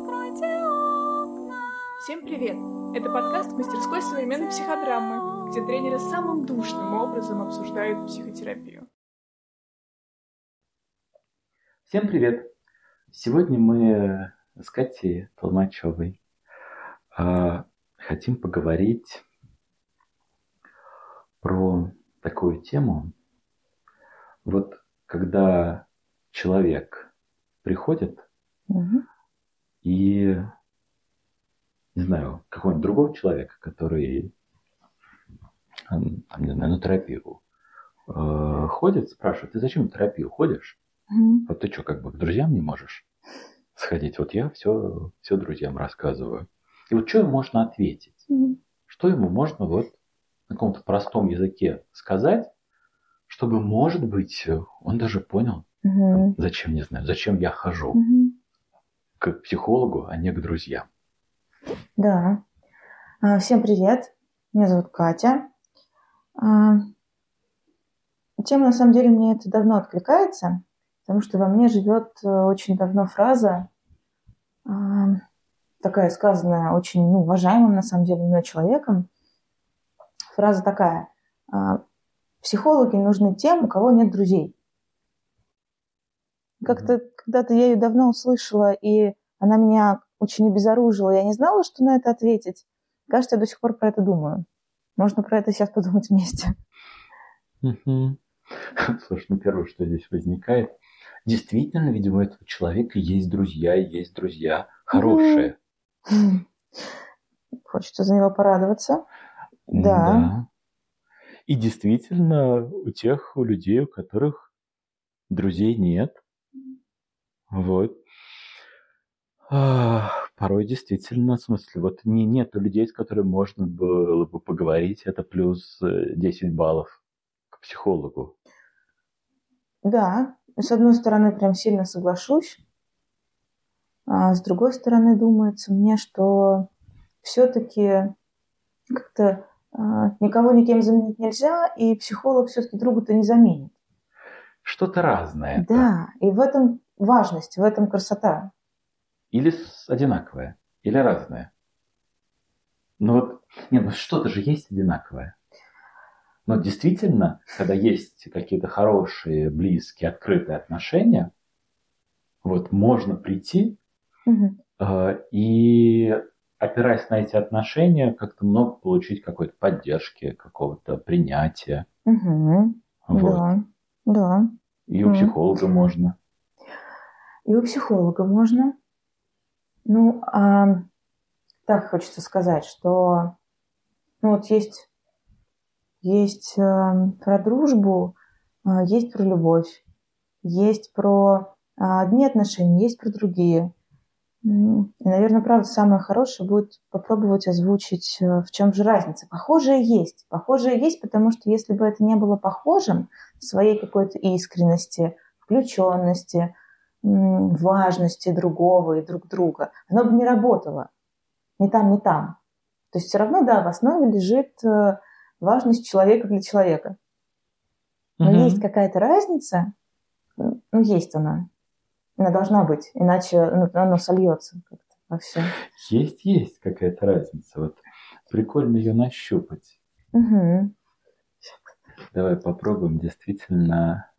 Откройте окна. Всем привет! Это подкаст мастерской современной психодрамы, где тренеры самым душным образом обсуждают психотерапию. Всем привет! Сегодня мы с Катей Толмачевой а, хотим поговорить про такую тему. Вот когда человек приходит Мгм. И, не знаю, какого-нибудь другого человека, который, там, не знаю, на терапию э, ходит, спрашивает, ты зачем на терапию ходишь? Мгм. Вот ты что, как бы к друзьям не можешь сходить? Вот я все, все друзьям рассказываю. И вот что ему можно ответить? Мгм. Что ему можно вот на каком-то простом языке сказать, чтобы, может быть, он даже понял, Мгм. зачем, не знаю, зачем я хожу Мгм. К психологу, а не к друзьям. Да. А, Всем привет. Меня зовут Катя. А, Тема, на самом деле, мне это давно откликается, потому что во мне живет э, очень давно фраза, а, такая сказанная очень ну, уважаемым, на самом деле, мной человеком. Фраза такая. Психологи нужны тем, у кого нет друзей. Как-то когда-то я ее давно услышала, и она меня очень обезоружила. Я не знала, что на это ответить. Кажется, я до сих пор про это думаю. Можно про это сейчас подумать вместе. Мгм. Слушай, ну первое, что здесь возникает, действительно, видимо, у этого человека есть друзья, и есть друзья хорошие. Хочется за него порадоваться. Да. И действительно, у тех у людей, у которых друзей нет, вот. А, Порой действительно, в смысле, вот не, нету людей, с которыми можно было бы поговорить, это плюс э, 10 баллов к психологу. Да, с одной стороны, прям сильно соглашусь. А с другой стороны, думается мне, что все-таки как-то а, никого никем заменить нельзя, и психолог все-таки друга-то не заменит. Что-то разное. Да, и в этом важность, в этом красота. Или одинаковое, или разное. Ну вот, нет, ну что-то же есть одинаковое. Но действительно, когда есть какие-то хорошие, близкие, открытые отношения, вот можно прийти Мгм. э, и, опираясь на эти отношения, как-то много получить какой-то поддержки, какого-то принятия. Мгм. Вот. Да, да. И у психолога можно. И у психолога можно. Ну, а, так хочется сказать, что ну, вот есть, есть э, про дружбу, а, есть про любовь, есть про а, одни отношения, есть про другие. И, наверное, правда, самое хорошее будет попробовать озвучить, э, в чем же разница. Похожее есть. Похожее есть, потому что если бы это не было похожим, в своей какой-то искренности, включенности, важности другого и друг друга, оно бы не работало. Ни там, ни там. То есть все равно, да, в основе лежит э, важность человека для человека. Но Мгм. есть какая-то разница, ну, есть она. Она должна быть, иначе ну, оно сольется как-то во все. Есть, есть какая-то разница. Вот прикольно ее нащупать. Мгм. Давай попробуем действительно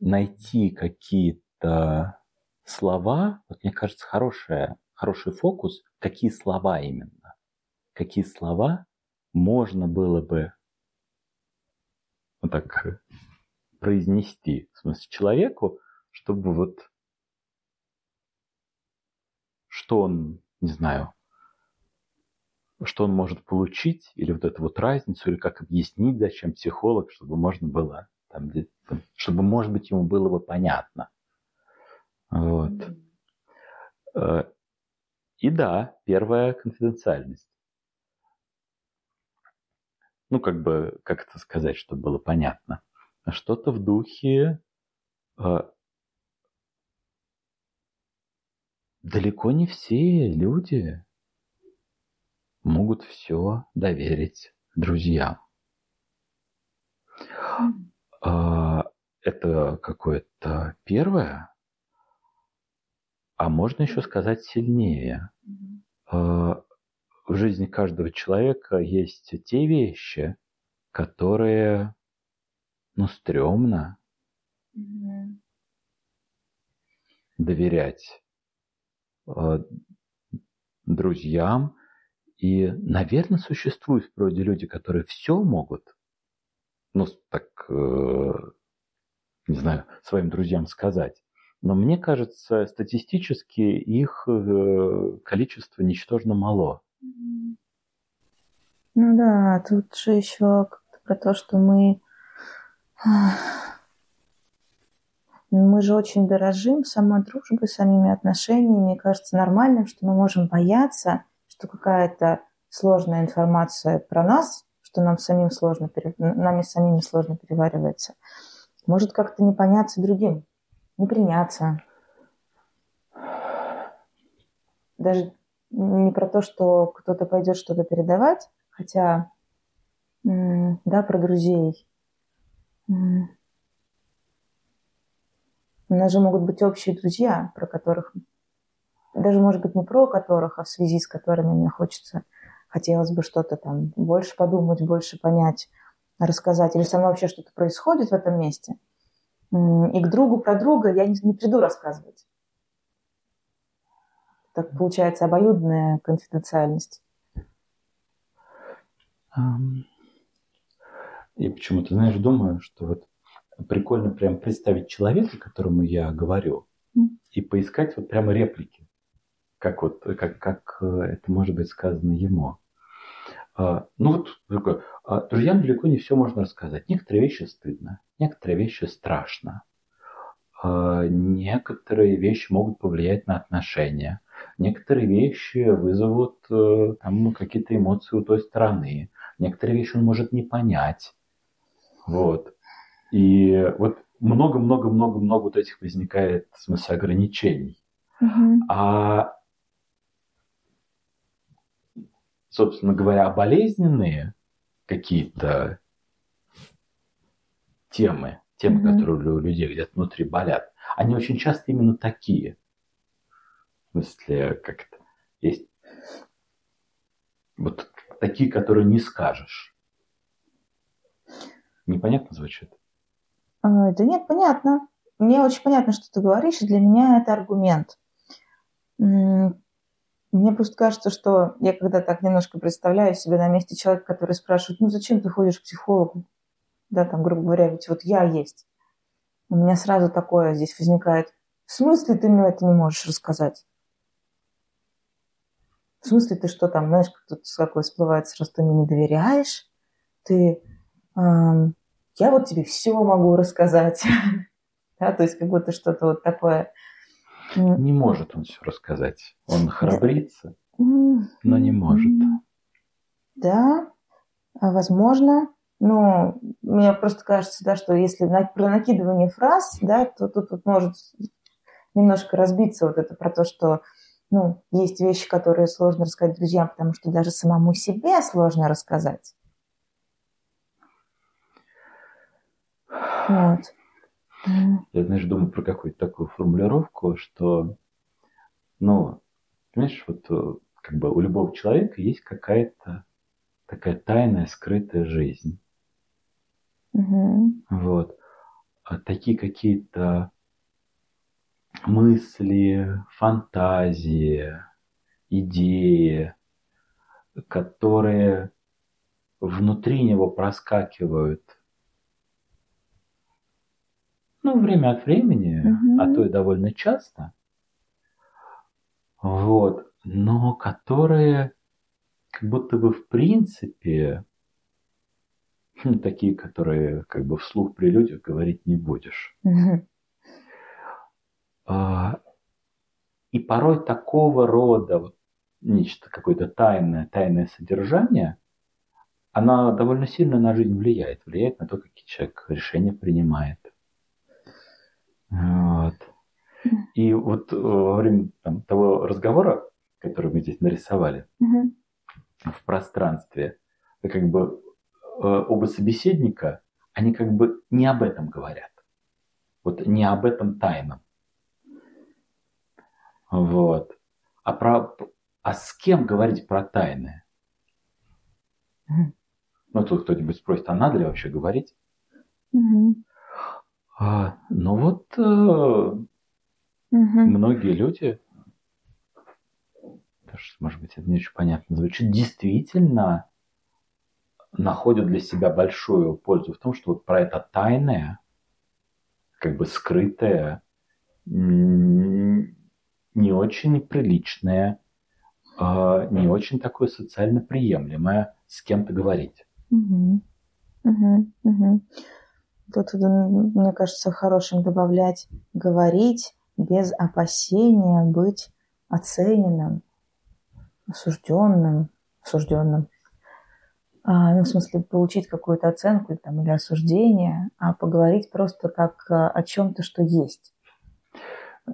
найти какие-то слова. Вот мне кажется, хорошая, хороший фокус, какие слова именно. Какие слова можно было бы вот так э, произнести, в смысле, человеку, чтобы вот что он, не знаю, что он может получить, или вот эту вот разницу, или как объяснить, зачем психолог, чтобы можно было, там, где- чтобы, может быть, ему было бы понятно. Вот. Э, И да, первая конфиденциальность. Ну, как бы, как это сказать, чтобы было понятно. Что-то в духе э, далеко не все люди могут все доверить друзьям. А, Это какое-то первое. А можно еще сказать сильнее. Э, в жизни каждого человека есть те вещи, которые, ну, стрёмно доверять э, друзьям. И, наверное, существуют в природе люди, которые все могут, ну, так, э, не знаю, своим друзьям сказать. Но мне кажется, статистически их э, количество ничтожно мало. Ну да, тут же еще про то, что мы мы же очень дорожим самой дружбой, самими отношениями. Мне кажется нормальным, что мы можем бояться, что какая-то сложная информация про нас, что нам самим сложно, нами самими сложно переваривается, может как-то не поняться другим, не приняться. Даже не про то, что кто-то пойдет что-то передавать, хотя, да, про друзей. У нас же могут быть общие друзья, про которых, даже, может быть, не про которых, а в связи с которыми мне хочется, хотелось бы что-то там больше подумать, больше понять, рассказать. Или со мной вообще что-то происходит в этом месте. И к другу про друга я не, не приду рассказывать. Так получается обоюдная конфиденциальность. Я почему-то, знаешь, думаю, что вот прикольно прям представить человека, которому я говорю, и поискать вот прямо реплики, как вот, как, как э, это может быть сказано ему. А, ну вот, а, друзьям далеко не все можно рассказать. Некоторые вещи стыдно, некоторые вещи страшно, а, некоторые вещи могут повлиять на отношения, некоторые вещи вызовут э, там какие-то эмоции у той стороны, некоторые вещи он может не понять. Вот. И вот много-много-много-много вот этих возникает, в смысле, ограничений. Угу. А, собственно говоря, болезненные какие-то темы, темы, угу. которые у людей где-то внутри болят, они очень часто именно такие. В смысле, как это есть вот такие, которые не скажешь. Непонятно звучит? А, да нет, понятно. Мне очень понятно, что ты говоришь, и для меня это аргумент. Мне просто кажется, что я когда так немножко представляю себя на месте человека, который спрашивает, ну зачем ты ходишь к психологу? Да, там, грубо говоря, ведь вот я есть. У меня сразу такое здесь возникает. В смысле ты мне это не можешь рассказать? В смысле ты что там, знаешь, как тут какой всплывает сразу, ты мне не доверяешь? Ты эм, я вот тебе все могу рассказать. да, то есть как будто что-то вот такое. Не может он все рассказать. Он храбрится, но не может. Да, а возможно. Но мне просто кажется, да, что если на, про накидывание фраз, да, то тут вот может немножко разбиться вот это про то, что ну, есть вещи, которые сложно рассказать друзьям, потому что даже самому себе сложно рассказать. Вот. Я, знаешь, думаю про какую-то такую формулировку, что, ну, понимаешь, вот э, как бы у любого человека есть какая-то такая тайная, скрытая жизнь. Угу. Вот. А такие какие-то мысли, фантазии, идеи, которые внутри него проскакивают ну, время от времени, угу. а то и довольно часто, вот, но которые как будто бы в принципе хм, такие, которые как бы вслух при людях говорить не будешь. Угу. А, и порой такого рода вот, нечто какое-то тайное, тайное содержание, она довольно сильно на жизнь влияет, влияет на то, какие человек решения принимает. Вот. И вот э, во время там, того разговора, который мы здесь нарисовали угу. в пространстве, как бы э, оба собеседника, они как бы не об этом говорят. Вот не об этом тайном. Вот. А, про, а с кем говорить про тайны? Мгм. Ну, тут кто-нибудь спросит, а надо ли вообще говорить? Мгм. А, ну вот э, Мгм. многие люди, даже, может быть, это не очень понятно звучит, действительно находят для себя большую пользу в том, что вот про это тайное, как бы скрытое, не очень приличное, а, не очень такое социально приемлемое с кем-то говорить. Мгм. Мгм. Мгм. Тут, мне кажется, хорошим добавлять говорить без опасения быть оцененным, осужденным, осужденным. А, ну, в смысле, получить какую-то оценку или, там, или осуждение, а поговорить просто как а, о чем-то, что есть.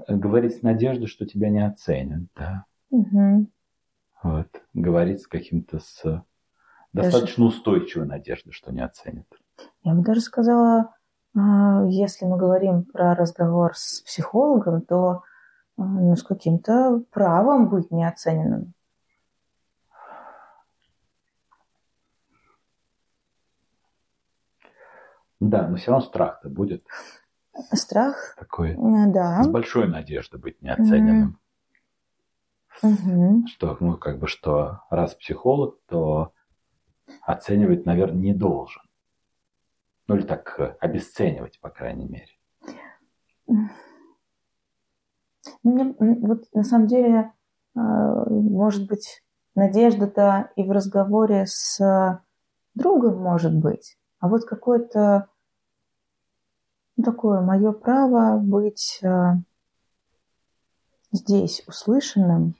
Говорить с надеждой, что тебя не оценят, да. Мгм. Вот. Говорить с каким-то с достаточно устойчивой надеждой, что не оценят. Я бы даже сказала, а, если мы говорим про разговор с психологом, то а, ну, с каким-то правом быть неоцененным. Да, но все равно страх-то будет Страх, такой. э, да. С большой надеждой быть неоцененным. Мгм. Что, ну, как бы, что раз психолог, то оценивать, наверное, не должен. Ну, или так э, обесценивать, по крайней мере. Ну, мне, вот на самом деле, а, может быть, надежда-то и в разговоре с другом может быть, а вот какое-то ну, такое мое право быть а, здесь услышанным.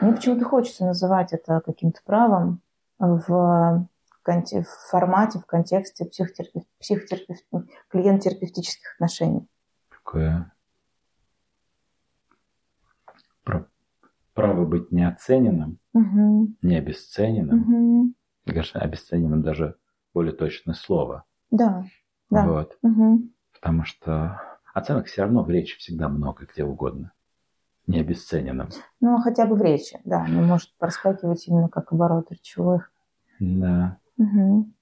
Мне почему-то хочется называть это каким-то правом в, в формате, в контексте психотерапев- психотерапев- клиент-терапевтических отношений. Такое право быть неоцененным, Мгм. не обесцененным. Мгм. Мне кажется, обесцененным даже более точное слово. Да, да. Вот. Мгм. Потому что оценок все равно в речи всегда много, где угодно. Не обесцененным. Ну, хотя бы в речи, да. Не может проскакивать именно как оборот речевых. Да. Мгм.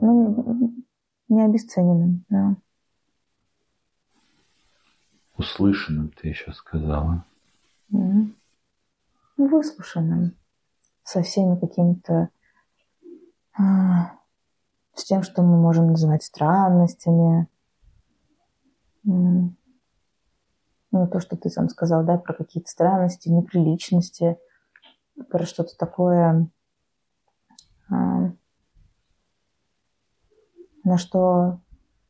Ну, не обесцененным, да. Услышанным ты еще сказала. Ну, выслушанным. Со всеми какими-то... а, с тем, что мы можем называть странностями. Ну, то, что ты сам сказал, да, про какие-то странности, неприличности, про что-то такое, а, на что,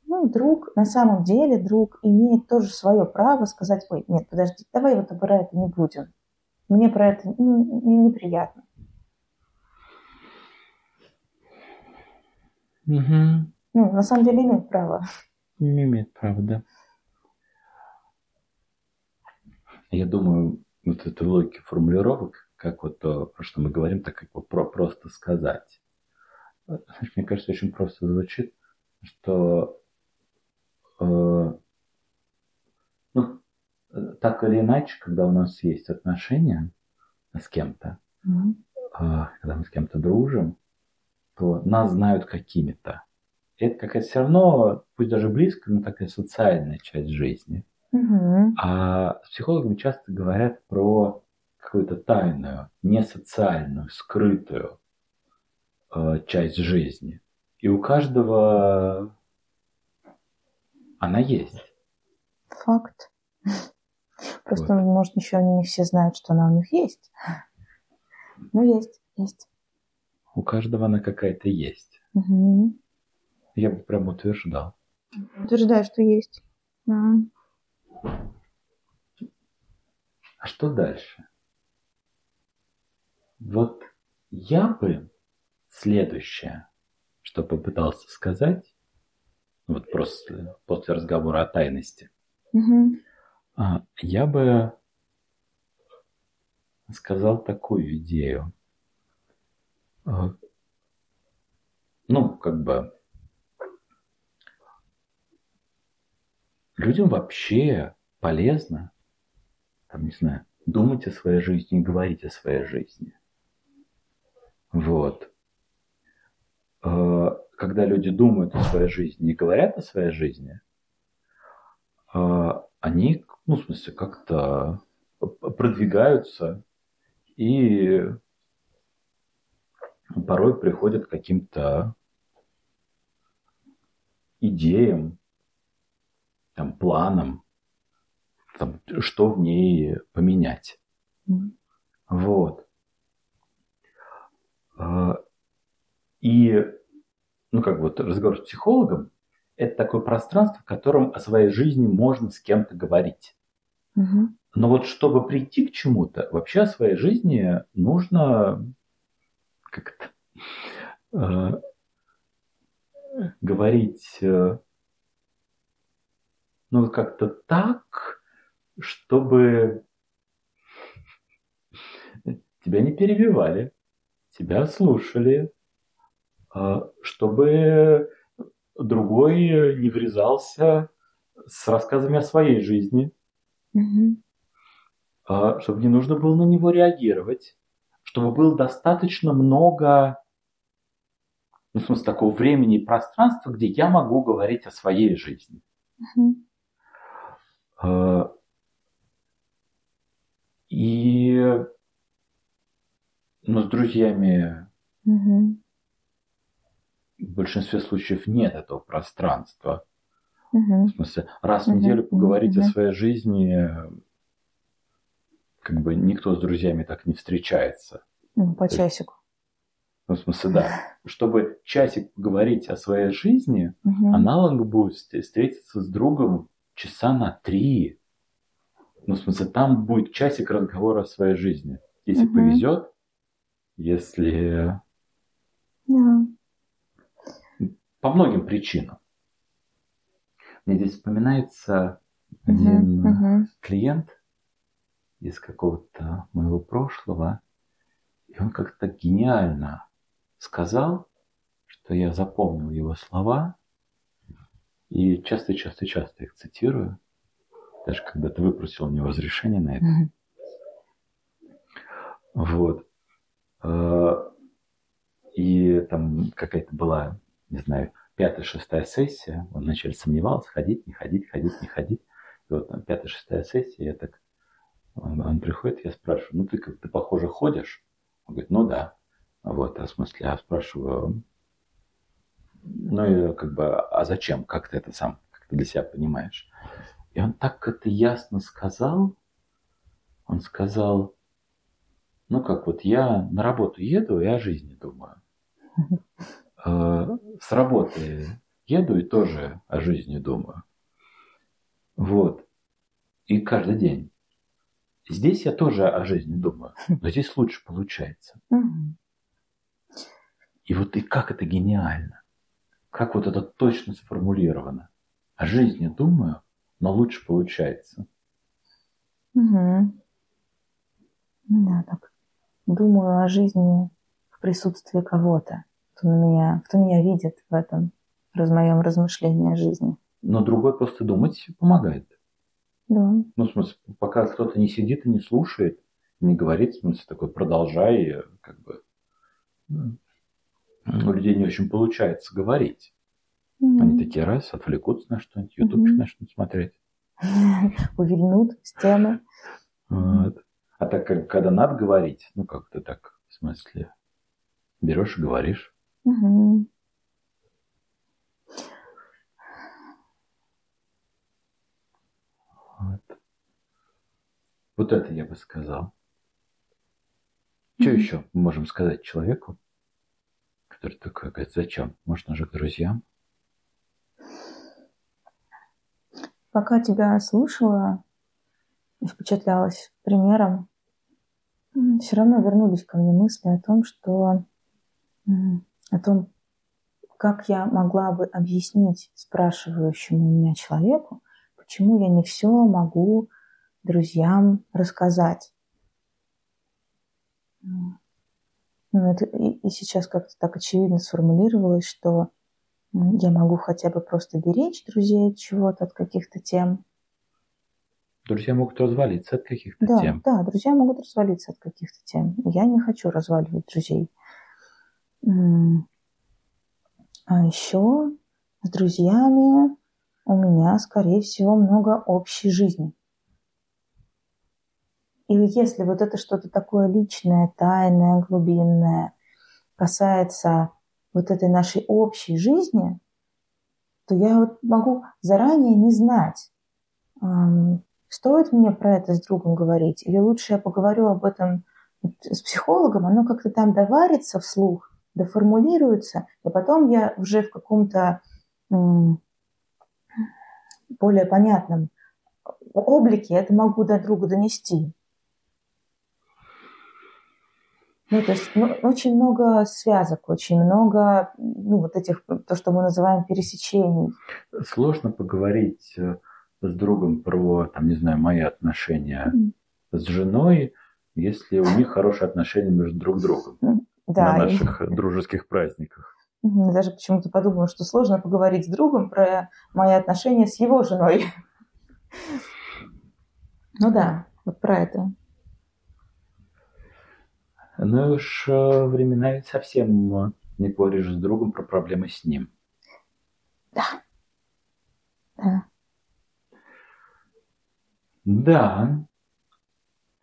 ну, друг, на самом деле друг имеет тоже свое право сказать, ой, нет, подожди, давай вот про это не будем. Мне про это ну, не- неприятно. Угу. Ну, на самом деле имеет право. Не имеет права, да. Я думаю, вот этой логики формулировок, как вот то, про что мы говорим, так как бы про просто сказать. Знаешь, Мне кажется, очень просто звучит, что э, ну, э, так или иначе, когда у нас есть отношения с кем-то, Мгм. а, когда мы с кем-то дружим, то нас знают какими-то. И это какая-то все равно, пусть даже близкая, но такая социальная часть жизни. Мгм. А с психологами часто говорят про какую-то тайную, несоциальную, скрытую э, часть жизни. И у каждого она есть. Факт. Просто, может, еще не все знают, что она у них есть. Ну, есть, есть. У каждого она какая-то есть. Мгм. Я бы прям утверждал. Утверждаю, что есть. Да. А что дальше? Вот я бы следующее, что попытался сказать, вот просто после разговора о тайности, а, я бы сказал такую идею. А, Ну, как бы людям вообще полезно, там, не знаю, думать о своей жизни и говорить о своей жизни. Вот. Э, когда люди думают о своей жизни и говорят о своей жизни, э, они, ну, в смысле, как-то продвигаются и порой приходят к каким-то идеям, там, планам, там, что в ней поменять. Mm-hmm. Вот. А, и, ну, как вот разговор с психологом, это такое пространство, в котором о своей жизни можно с кем-то говорить. Угу. Но вот чтобы прийти к чему-то, вообще о своей жизни нужно как это, э, говорить, э, ну, как-то так, чтобы тебя не перебивали, тебя слушали, чтобы другой не врезался с рассказами о своей жизни, угу. чтобы не нужно было на него реагировать, чтобы было достаточно много, ну, в смысле, такого времени и пространства, где я могу говорить о своей жизни. Uh-huh. И ну, с друзьями uh-huh. В большинстве случаев нет этого пространства. Uh-huh. В смысле, раз в неделю поговорить о своей жизни как бы никто с друзьями так не встречается. Ну, по часику. Ну, в смысле, да. Чтобы часик поговорить о своей жизни, угу. аналог будет встретиться с другом часа на три. Ну, в смысле, там будет часик разговора о своей жизни. Если угу. повезет, если... Да. По многим причинам. Мне здесь вспоминается один угу. клиент, из какого-то моего прошлого. И он как-то гениально сказал, что я запомнил его слова и часто-часто-часто их цитирую. Даже когда-то выпросил у него разрешение на это. Вот. А, и там какая-то была, не знаю, пятая-шестая сессия. Он вначале сомневался, ходить, не ходить, ходить, не ходить. И вот там пятая-шестая сессия, я так он, приходит, я спрашиваю, ну ты как ты похоже ходишь? Он говорит, ну да. Вот, а в смысле, я спрашиваю, ну и как бы, а зачем? Как ты это сам, как ты для себя понимаешь? И он так это ясно сказал, он сказал, ну как вот я на работу еду и о жизни думаю. Э, с работы еду и тоже о жизни думаю. Вот. И каждый день. Здесь я тоже о жизни думаю, но здесь лучше получается. И вот и как это гениально. Как вот это точно сформулировано. О жизни думаю, но лучше получается. Угу. Да, так. Думаю о жизни в присутствии кого-то, кто, на меня, кто меня видит в этом, в моем размышлении о жизни. Но другой просто думать помогает. Да. Ну, в смысле, пока кто-то не сидит и не слушает, не говорит, в смысле, такой, продолжай, как бы, ну, у людей не очень получается говорить. Mm-hmm. Они такие раз, отвлекутся на что-нибудь, ютубчик mm-hmm. начнут смотреть. Увильнут с темы. Вот. А так как, когда надо говорить, ну, как-то так, в смысле, берешь и говоришь. Угу. Вот. вот это я бы сказал. Что еще мы можем сказать человеку, который такой говорит, зачем? Может, он же к друзьям? Пока тебя слушала и впечатлялась примером, все равно вернулись ко мне мысли о том, что о том, как я могла бы объяснить спрашивающему меня человеку, почему я не все могу друзьям рассказать. Ну, это и, и сейчас как-то так очевидно сформулировалось, что я могу хотя бы просто беречь друзей от чего-то, от каких-то тем. Друзья могут развалиться от каких-то Да, тем. да, друзья могут развалиться от каких-то тем. Я не хочу разваливать друзей. А еще с друзьями у меня, скорее всего, много общей жизни. И если вот это что-то такое личное, тайное, глубинное касается вот этой нашей общей жизни, то я вот могу заранее не знать, стоит мне про это с другом говорить, или лучше я поговорю об этом с психологом, оно как-то там доварится вслух, доформулируется, и потом я уже в каком-то более понятном облике это могу до другу донести. Ну, то есть ну, очень много связок, очень много, ну, вот этих, то, что мы называем пересечений. Сложно поговорить э, с другом про, там, не знаю, мои отношения Мгм. с женой, если у них хорошие отношения между друг другом Да, на и- наших э, дружеских праздниках. Даже почему-то подумала, что сложно поговорить с другом про мои отношения с его женой. Ну да, вот про это. Ну и уж э, временами совсем э, не говоришь с другом про проблемы с ним. Да. Да,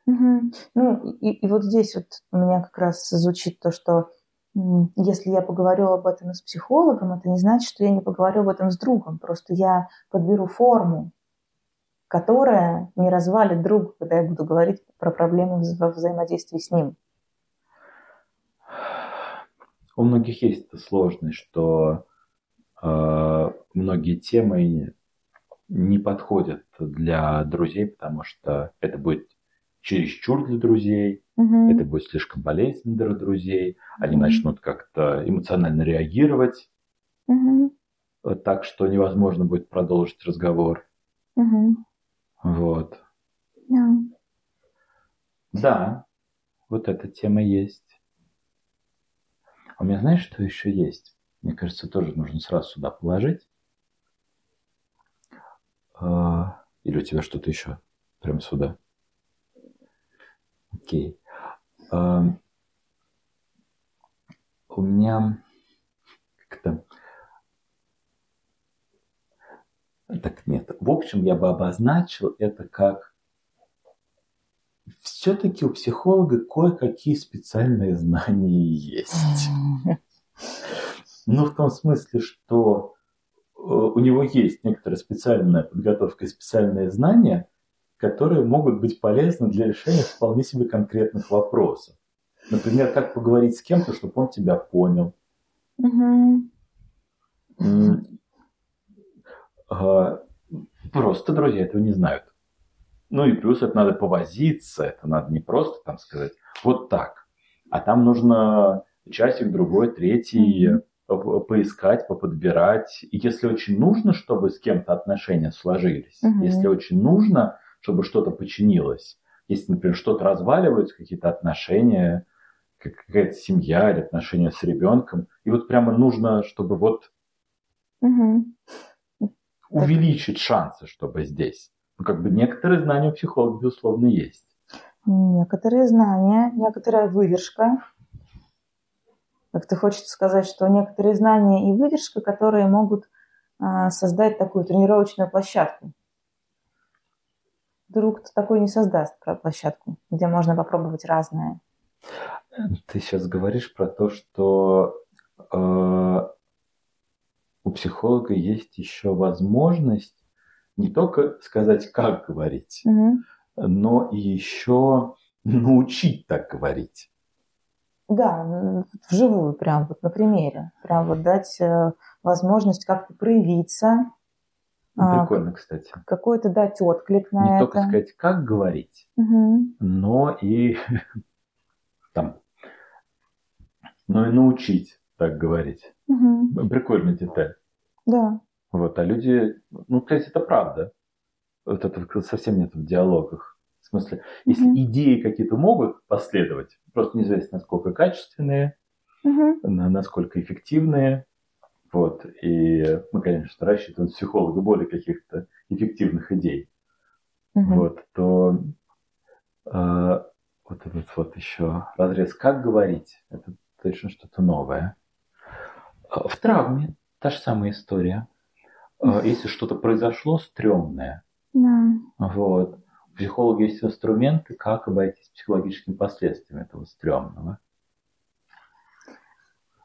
Мгм. Ну, и, и вот здесь вот у меня как раз звучит то, что если я поговорю об этом с психологом, это не значит, что я не поговорю об этом с другом. Просто я подберу форму, которая не развалит друга, когда я буду говорить про проблемы во взаимодействии с ним. у многих есть эта сложность, что э, многие темы не подходят для друзей, потому что это будет чересчур для друзей, Мгм. это будет слишком болезненно для друзей, они Мгм. начнут как-то эмоционально реагировать, э, так что невозможно будет продолжить разговор. Мгм. Вот. Да. Да, вот эта тема есть. А у меня знаешь, что еще есть? Мне кажется, тоже нужно сразу сюда положить. А, Или у тебя что-то еще? Прям сюда. Окей. А, У меня как-то... Так нет. В общем, я бы обозначил это как все-таки у психолога кое-какие специальные знания есть. Ну, в том смысле, что э, у него есть некоторая специальная подготовка и специальные знания, которые могут быть полезны для решения вполне себе конкретных вопросов. Например, как поговорить с кем-то, чтобы он тебя понял. А, Просто друзья этого не знают. Ну и плюс это надо повозиться, это надо не просто там сказать вот так, а там нужно часик, другой, третий поискать, поподбирать. И если очень нужно, чтобы с кем-то отношения сложились, Мгм. если очень нужно, чтобы что-то починилось, если, например, что-то разваливаются, какие-то отношения, как- какая-то семья или отношения с ребенком, и вот прямо нужно, чтобы вот Мгм. увеличить шансы, чтобы здесь. Ну, как бы некоторые знания у психолога, безусловно, есть. Некоторые знания, некоторая выдержка. Как-то хочется сказать, что некоторые знания и выдержка, которые могут а, создать такую тренировочную площадку. Друг такой не создаст площадку, где можно попробовать разное. Ты сейчас говоришь про то, что э, у психолога есть еще возможность не только сказать, как говорить, Мгм. но и еще научить так говорить. Да, вживую, прям вот на примере. Прям вот дать э, возможность как-то проявиться, Прикольно, кстати. какой-то дать отклик на Не это. только сказать, как говорить, Мгм. но и там, но и научить так говорить. Мгм. Прикольная деталь. Да. Вот, а люди, ну, есть это правда. Вот это совсем нет в диалогах. В смысле, если Мгм. идеи какие-то могут последовать, просто неизвестно, насколько качественные, на- насколько эффективные. Вот. И мы, конечно, рассчитываем с психолога более каких-то эффективных идей. Мгм. вот, то э, вот этот вот еще разрез «как говорить» – это точно что-то новое. Э, В травме та же самая история. Э, Если что-то произошло стрёмное, Да. вот, у психолога есть инструменты, как обойтись психологическими последствиями этого стрёмного.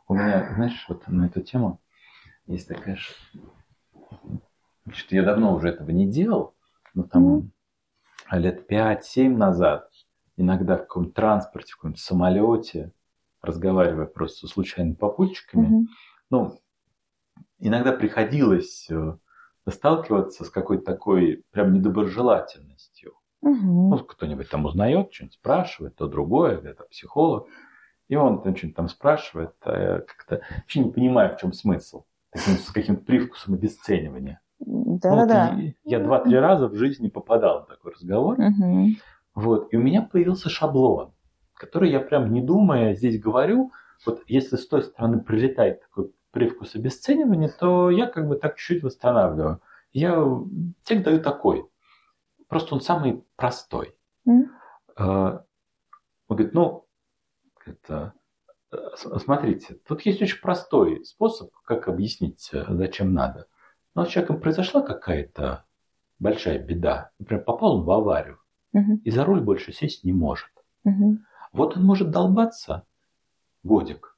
У меня, знаешь, вот на эту тему есть такая... ш- Значит, я давно уже этого не делал, но там Мгм. лет 5-7 назад, иногда в каком-то транспорте, в каком-то самолете, разговаривая просто с случайными попутчиками, Мгм. ну, иногда приходилось э, сталкиваться с какой-то такой прям недоброжелательностью. Мгм. Ну, кто-нибудь там узнает, что-нибудь спрашивает, то другое, это психолог. И он там что-нибудь там спрашивает, а я как-то вообще не понимаю, в чем смысл. Таким, с каким-то привкусом обесценивания. Ну, вот Да-да-да. и- я два-три раза в жизни попадал в такой разговор. Мгм. Вот. И у меня появился шаблон, который я прям не думая здесь говорю. Вот если с той стороны прилетает такой привкус обесценивания, то я как бы так чуть-чуть восстанавливаю. Я тебе даю такой. Просто он самый простой. А, Он говорит, ну, это, смотрите, тут есть очень простой способ, как объяснить, э, зачем надо. Но с человеком произошла какая-то большая беда. Например, попал он в аварию Мгм. и за руль больше сесть не может. Мгм. Вот он может долбаться годик.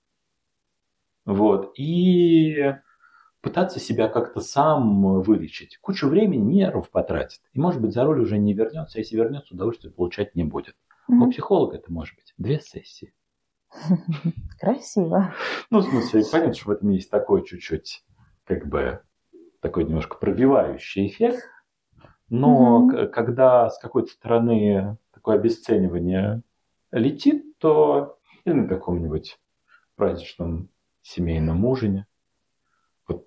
Вот. И пытаться себя как-то сам вылечить. Кучу времени, нервов потратит. И, может быть, за руль уже не вернется. а Если вернется, удовольствия получать не будет. А У психолога это может быть две сессии. Красиво. Ну, в смысле, понятно, что в этом есть такой чуть-чуть, как бы, такой немножко пробивающий эффект. Но к- когда с какой-то стороны такое обесценивание летит, то или на каком-нибудь праздничном семейном ужине, вот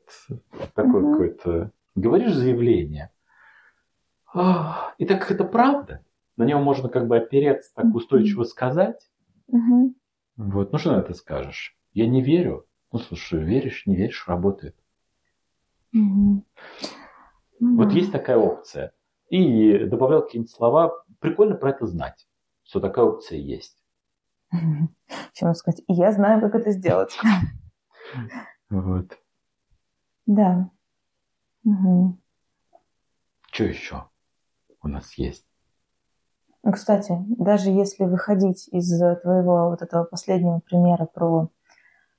такое Мгм. какое-то... Говоришь заявление, «А, и так как это правда, на него можно как бы опереться, так устойчиво сказать, Мгм. Вот, ну что на это скажешь? Я не верю. Ну, слушай, веришь, не веришь, работает. Ну Вот да. есть такая опция. И добавлял какие-нибудь слова. Прикольно про это знать, что такая опция есть. Чем сказать? Я знаю, как это сделать. Вот. Да. Мгм. Что еще у нас есть? Ну, Кстати, даже если выходить из твоего вот этого последнего примера про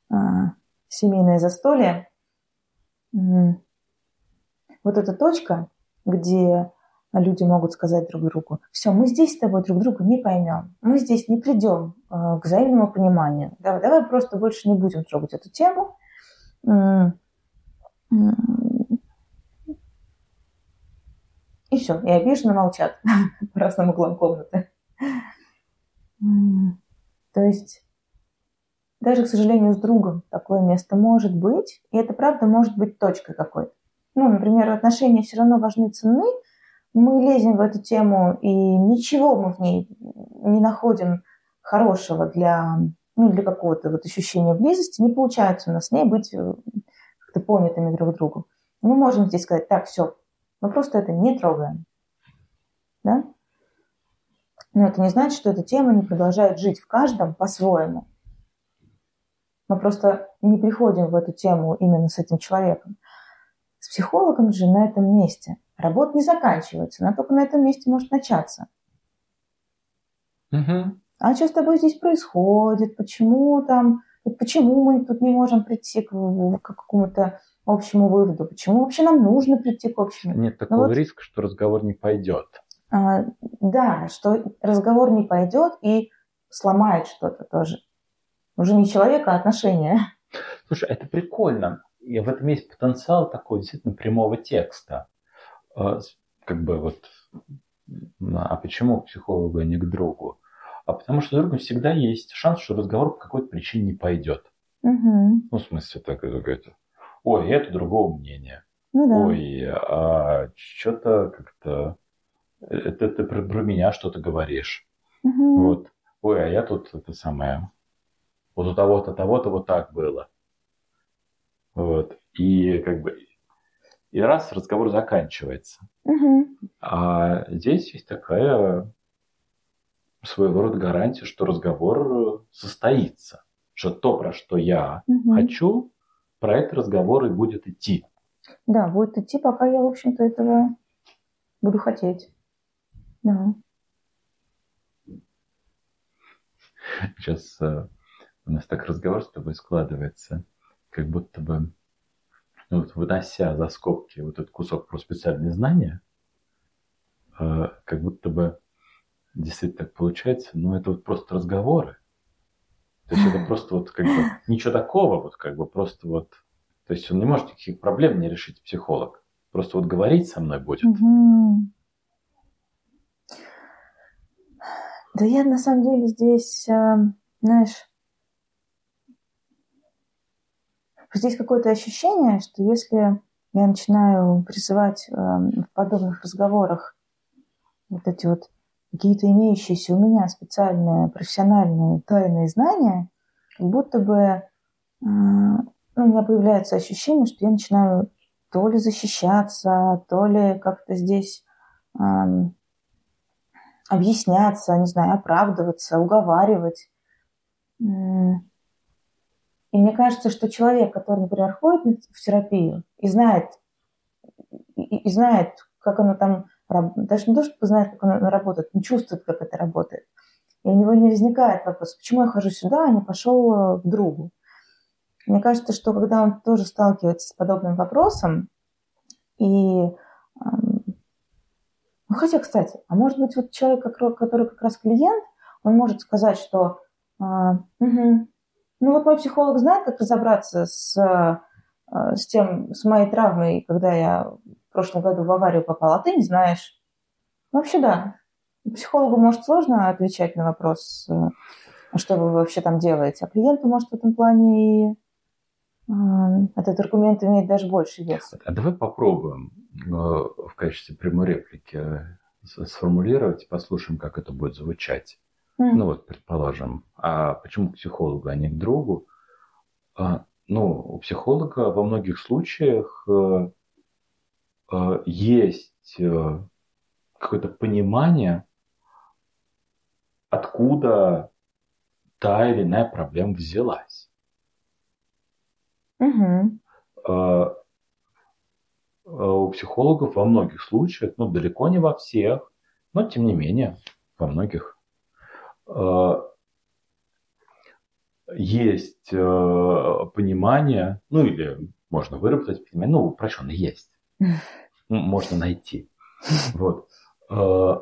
а, семейное застолье, м, вот эта точка, где люди могут сказать друг другу, все, мы здесь с тобой друг друга не поймем, мы здесь не придем а, к взаимному пониманию, давай, давай просто больше не будем трогать эту тему. М, И все, и обиженно молчат по разным углам комнаты. То есть даже, к сожалению, с другом такое место может быть, и это правда может быть точкой какой-то. Ну, например, отношения все равно важны, ценны, мы лезем в эту тему, и ничего мы в ней не находим хорошего для, ну, для какого-то вот ощущения близости, не получается у нас с ней быть э, как-то понятыми друг другу. Мы можем здесь сказать, так, все, мы просто это не трогаем. Да? Но это не значит, что эта тема не продолжает жить в каждом по-своему. Мы просто не приходим в эту тему именно с этим человеком. С психологом же на этом месте работа не заканчивается, она только на этом месте может начаться. Мгм. А что с тобой здесь происходит? Почему там? Почему мы тут не можем прийти к, к какому-то общему выводу? Почему вообще нам нужно прийти к общему? Нет такого вот- риска, что разговор не пойдет. А, да, что разговор не пойдет и сломает что-то тоже. Уже не человека, а отношения. Слушай, это прикольно. И в этом есть потенциал такого действительно прямого текста. А, Как бы вот, а почему к психологу, а не к другу? А потому что с другом всегда есть шанс, что разговор по какой-то причине не пойдет. Мгм. Ну, в смысле, так это. Ой, это другого мнения. Ну да. Ой, а что-то как-то... Это ты про, про меня что-то говоришь. Мгм. Вот. Ой, а я тут это самое... Вот у того-то, того-то вот так было. Вот. И как бы... И раз разговор заканчивается. Мгм. А здесь есть такая своего рода гарантия, что разговор состоится. Что то, про что я Мгм. хочу, про этот разговор и будет идти. Да, будет идти, пока я, в общем-то, этого буду хотеть. Да. Сейчас э, у нас так разговор с тобой складывается, как будто бы, ну, вот вынося за скобки вот этот кусок про специальные знания, э, как будто бы действительно так получается, ну, это вот просто разговоры. То есть это просто вот как бы ничего такого, вот как бы просто вот... То есть он не может никаких проблем не решить, психолог. Просто вот говорить со мной будет. Мгм. Да я на самом деле здесь, э, знаешь, здесь какое-то ощущение, что если я начинаю призывать э, в подобных разговорах вот эти вот какие-то имеющиеся у меня специальные профессиональные тайные знания, как будто бы э, ну, у меня появляется ощущение, что я начинаю то ли защищаться, то ли как-то здесь эм, объясняться, не знаю, оправдываться, уговаривать. И мне кажется, что человек, который, например, ходит в терапию и знает, и, и знает, как оно там, даже не то, что знает, как оно работает, он чувствует, как это работает. И у него не возникает вопрос, почему я хожу сюда, а не пошел э, к другу. Мне кажется, что когда он тоже сталкивается с подобным вопросом, и ну, хотя, кстати, а может быть, вот человек, который, как раз клиент, он может сказать, что мгм, ну вот мой психолог знает, как разобраться с, а, с тем, с моей травмой, когда я прошлом году в аварию попала, а ты не знаешь. Вообще да. Психологу может сложно отвечать на вопрос, э, что вы вообще там делаете, а клиенту может в этом плане и э, этот аргумент имеет даже больше вес. А давай попробуем э, в качестве прямой реплики сформулировать и послушаем, как это будет звучать. М. Ну вот, предположим, а почему к психологу, а не к другу? А, ну, у психолога во многих случаях э, есть э, какое-то понимание, откуда та или иная проблема взялась. Э, э, у психологов во многих случаях, ну, далеко не во всех, но тем не менее, во многих э, есть э, понимание, ну, или можно выработать понимание, ну, упрощенно, есть. Можно найти. Вот. Э,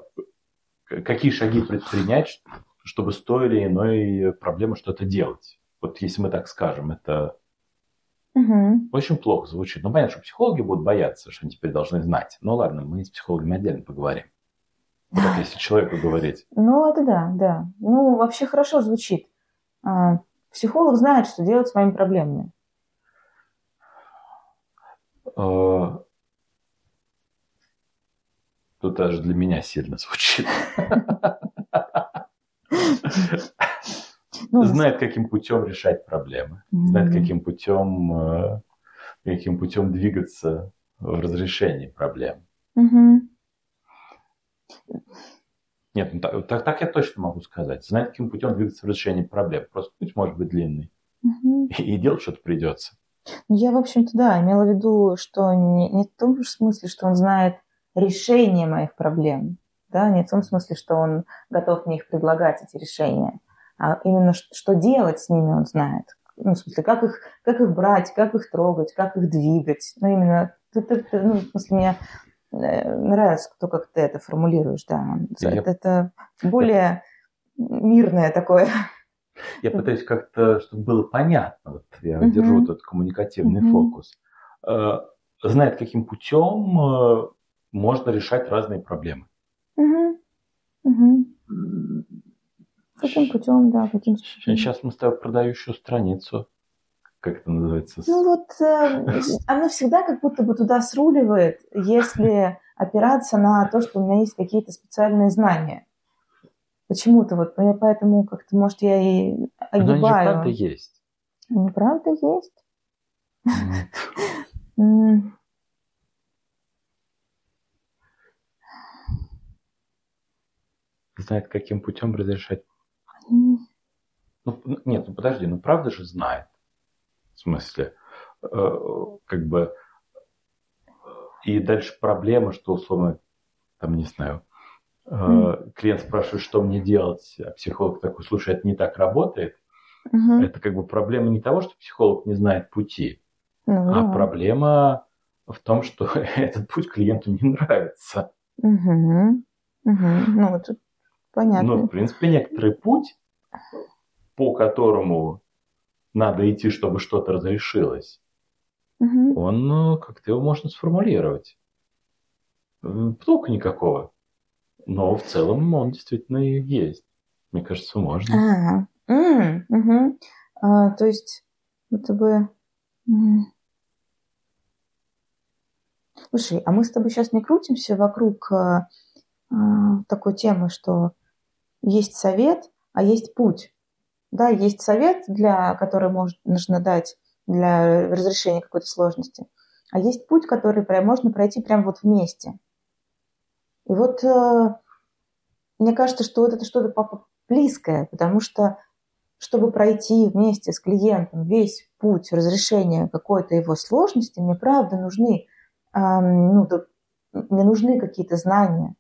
Какие шаги предпринять, чтобы с той или иной проблемой что-то делать? Вот если мы так скажем, это Мгм. очень плохо звучит. Ну, понятно, что психологи будут бояться, что они теперь должны знать. Ну, ладно, мы с психологами отдельно поговорим. Так, если человеку говорить. Ну, это да, да. Ну, вообще хорошо звучит. А, Психолог знает, что делать с моими проблемами. Тут даже для меня сильно звучит. Ну, Знает, каким путем решать проблемы. Знает, каким путем, э, каким путем двигаться в разрешении проблем. Нет, ну, так, так, так я точно могу сказать. Знает, каким путем двигаться в разрешении проблем. Просто путь может быть длинный. Мгм. И делать что-то придется. Ну, Я, в общем-то, да, имела в виду, что не, не в том же смысле, что он знает решение моих проблем, да, не в том смысле, что он готов мне их предлагать, эти решения, а именно что делать с ними он знает. Ну, в смысле, как их, как их брать, как их трогать, как их двигать. Ну, именно, это- это, ну, в смысле, мне э, нравится, кто как ты это формулируешь, да. Я- Это, это более мирное такое. Я пытаюсь как-то, чтобы было понятно. Вот я Мгм. держу этот коммуникативный Мгм. фокус. Э, Знает, каким путем э, можно решать разные проблемы. Мгм. Каким путем, да, каким способом. Сейчас мы с тобой продающую страницу. Как это называется? Ну вот э, оно всегда как будто бы туда сруливает, если опираться на то, что у меня есть какие-то специальные знания. Почему-то вот, я поэтому как-то, может, я и Но они огибаю. правда есть. Ну, правда есть. М. знает, каким путем разрешать. Ну, нет, ну подожди, ну правда же знает. В смысле, э, как бы... И дальше проблема, что условно, там, не знаю, э, клиент спрашивает, что мне делать, а психолог такой, слушай, это не так работает. мгм. Это как бы проблема не того, что психолог не знает пути, Ну, а да. проблема в том, что этот путь клиенту не нравится. Мгм. Мгм. Ну, вот понятно. Но, в принципе, некоторый путь, по которому надо идти, чтобы что-то разрешилось, Мгм. он э, как-то его можно сформулировать. Толку никакого. Но в целом он действительно и есть. Мне кажется, можно. А, м, мгм. А, то есть, будто бы... Слушай, а мы с тобой сейчас не крутимся вокруг а, а, такой темы, что есть совет, а есть путь. Да, есть совет, для, который может, нужно дать для разрешения какой-то сложности, а есть путь, который прям, можно пройти прямо вот вместе. И вот э, мне кажется, что вот это что-то близкое, потому что чтобы пройти вместе с клиентом весь путь разрешения какой-то его сложности, мне правда нужны, ам, ну, мне нужны какие-то знания.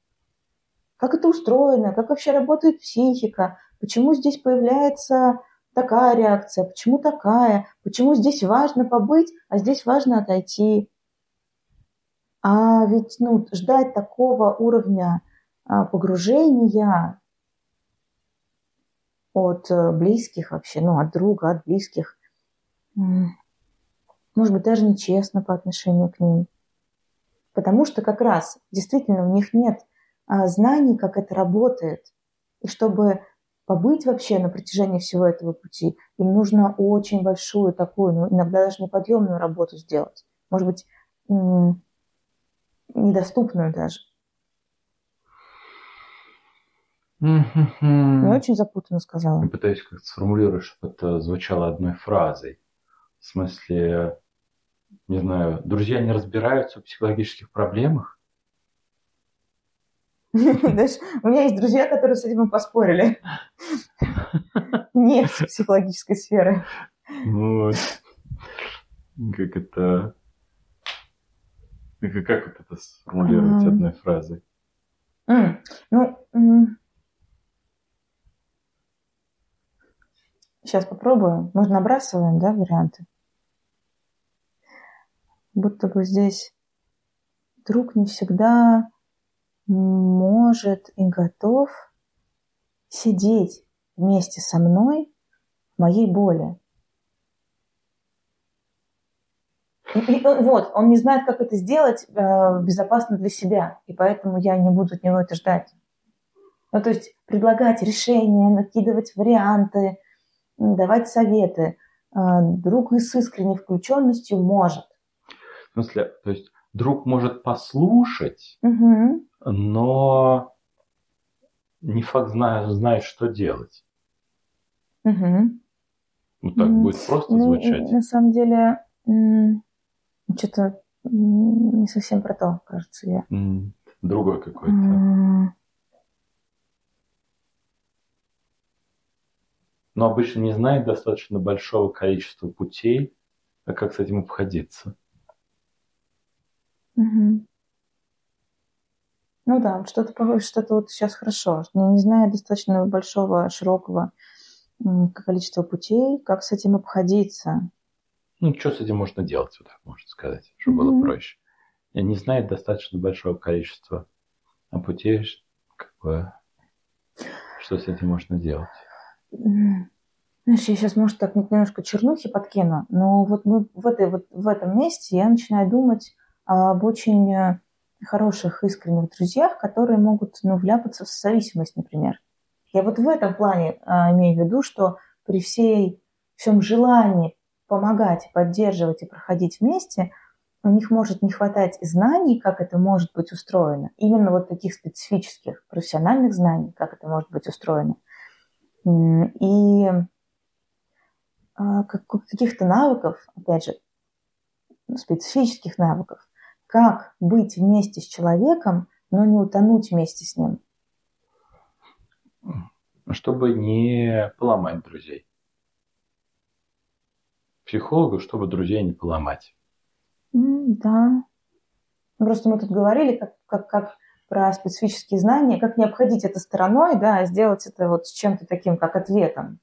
Как это устроено, как вообще работает психика, почему здесь появляется такая реакция, почему такая, почему здесь важно побыть, а здесь важно отойти. А ведь ну, ждать такого уровня а, погружения от э, близких вообще, ну, от друга, от близких, может быть, даже нечестно по отношению к ним. Потому что как раз действительно у них нет знаний, как это работает. И чтобы побыть вообще на протяжении всего этого пути, им нужно очень большую такую, ну, иногда даже неподъемную работу сделать. Может быть, недоступную даже. Я Я очень запутанно сказала. пытаюсь как-то сформулировать, чтобы это звучало одной фразой. В смысле, не знаю, друзья не разбираются в психологических проблемах? Знаешь, у меня есть друзья, которые с этим поспорили. Нет психологической сферы. Вот. Как это... Как вот это сформулировать одной фразой? Ну, сейчас попробую. Мы же набрасываем, да, варианты? Будто бы здесь друг не всегда может и готов сидеть вместе со мной в моей боли. И- он- вот, он не знает, как это сделать э, безопасно для себя, и поэтому я не буду от него это ждать. Ну, то есть предлагать решения, накидывать варианты, давать советы. Э, друг с искренней включенностью может. В смысле, то есть друг может послушать, Мгм. но не факт знает, знает, что делать. Мгм. Ну, так М, будет просто Ну, звучать. на самом деле, что-то не совсем про то, кажется, я. Другой какой-то. Но обычно не знает достаточно большого количества путей, а как с этим обходиться. Мгм. Ну да, вот что-то что-то вот сейчас хорошо. Не, не зная достаточно большого, широкого количества путей, как с этим обходиться. Ну, что с этим можно делать, вот так можно сказать, чтобы было Мгм. проще. Я не знаю достаточно большого количества а путей, как бы, что с этим можно делать. Знаешь, я сейчас, может, так немножко чернухи подкину, но вот мы в, этой, вот в этом месте я начинаю думать об очень э, хороших, искренних друзьях, которые могут ну, вляпаться в зависимость, например. Я вот в этом плане а, имею в виду, что при всей, всем желании помогать, поддерживать и проходить вместе, у них может не хватать знаний, как это может быть устроено. Именно вот таких специфических профессиональных знаний, как это может быть устроено. И как- каких-то навыков, опять же, специфических навыков, как быть вместе с человеком, но не утонуть вместе с ним. Чтобы не поломать друзей. Психологу, чтобы друзей не поломать. Да. Просто мы тут говорили, как, как, как про специфические знания, как не обходить это стороной, да, а сделать это вот с чем-то таким, как ответом.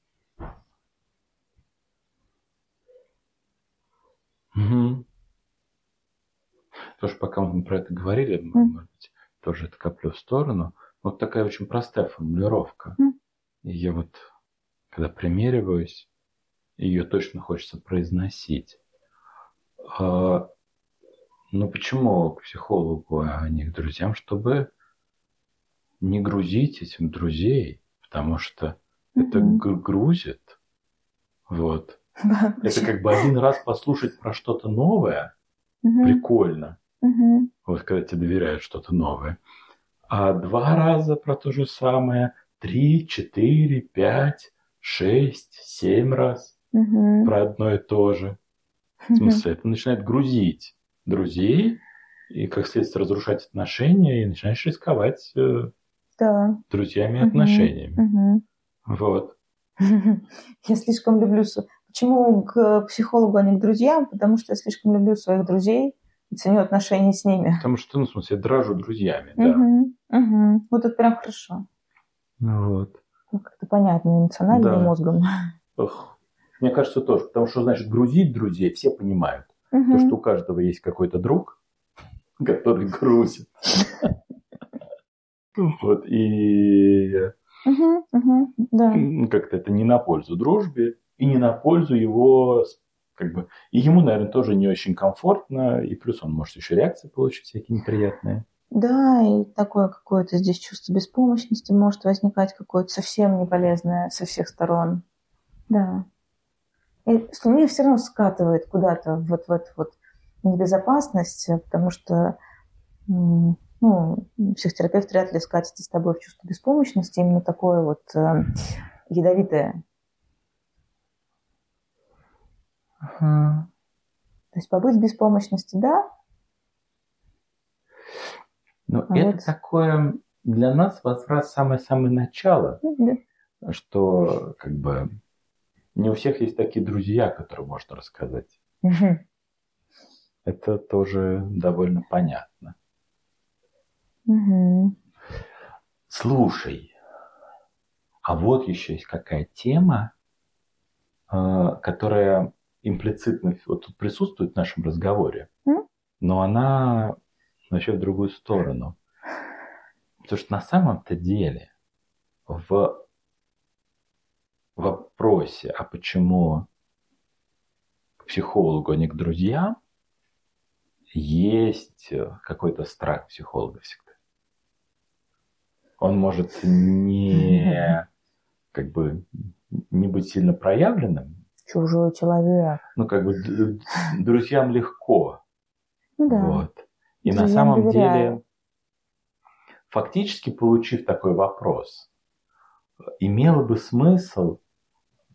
Угу. Тоже пока мы про это говорили, Мгм. может быть, тоже это коплю в сторону. Вот такая очень простая формулировка. Мгм. И я вот, когда примериваюсь, ее точно хочется произносить. А, ну почему к психологу, а не к друзьям? Чтобы не грузить этим друзей, потому что это Мгм. г- грузит. Вот. Это как бы один раз послушать про что-то новое, прикольно. Мгм. Вот когда тебе доверяют что-то новое. А два раза про то же самое, три, четыре, пять, шесть, семь раз Мгм. про одно и то же. В смысле, это начинает грузить друзей и, как следствие, разрушать отношения, и начинаешь рисковать э, Да. друзьями и Мгм. отношениями. Мгм. Вот. Я слишком люблю... Почему к психологу, а не к друзьям? Потому что я слишком люблю своих друзей и ценю отношения с ними. Потому что, ну, в смысле, я дрожу друзьями, да. Мгм. Мгм. Вот это прям хорошо. Ну Вот. Ну, Как-то понятно, эмоционально Да. и мозгом. Ох. Мне кажется, тоже. Потому что, значит, грузить друзей все понимают. То, Мгм. что у каждого есть какой-то друг, который грузит. Вот, и Мгм. Мгм. Да. как-то это не на пользу дружбе и не на пользу его, как бы, и ему, наверное, тоже не очень комфортно, и плюс он может еще реакции получить всякие неприятные. Да, и такое какое-то здесь чувство беспомощности может возникать какое-то совсем неполезное со всех сторон. Да. И что мне все равно скатывает куда-то вот в эту вот небезопасность, потому что ну, психотерапевт вряд ли скатится с тобой в чувство беспомощности, именно такое вот э, ядовитое. То есть побыть в беспомощности, да, Но А это вот- такое для нас возврат самое-самое начало, да. что как бы не у всех есть такие друзья, которые можно рассказать. Мгм. Это тоже довольно понятно. Мгм. Слушай, а вот еще есть какая тема, э, которая имплицитно вот тут присутствует в нашем разговоре, но она вообще в другую сторону. Потому что на самом-то деле в вопросе, а почему к психологу, а не к друзьям, есть какой-то страх психолога всегда. Он может не как бы не быть сильно проявленным, Чужой человек. ну как бы друзьям легко, Ну да. вот. И на самом доверяю. деле, фактически получив такой вопрос, имело бы смысл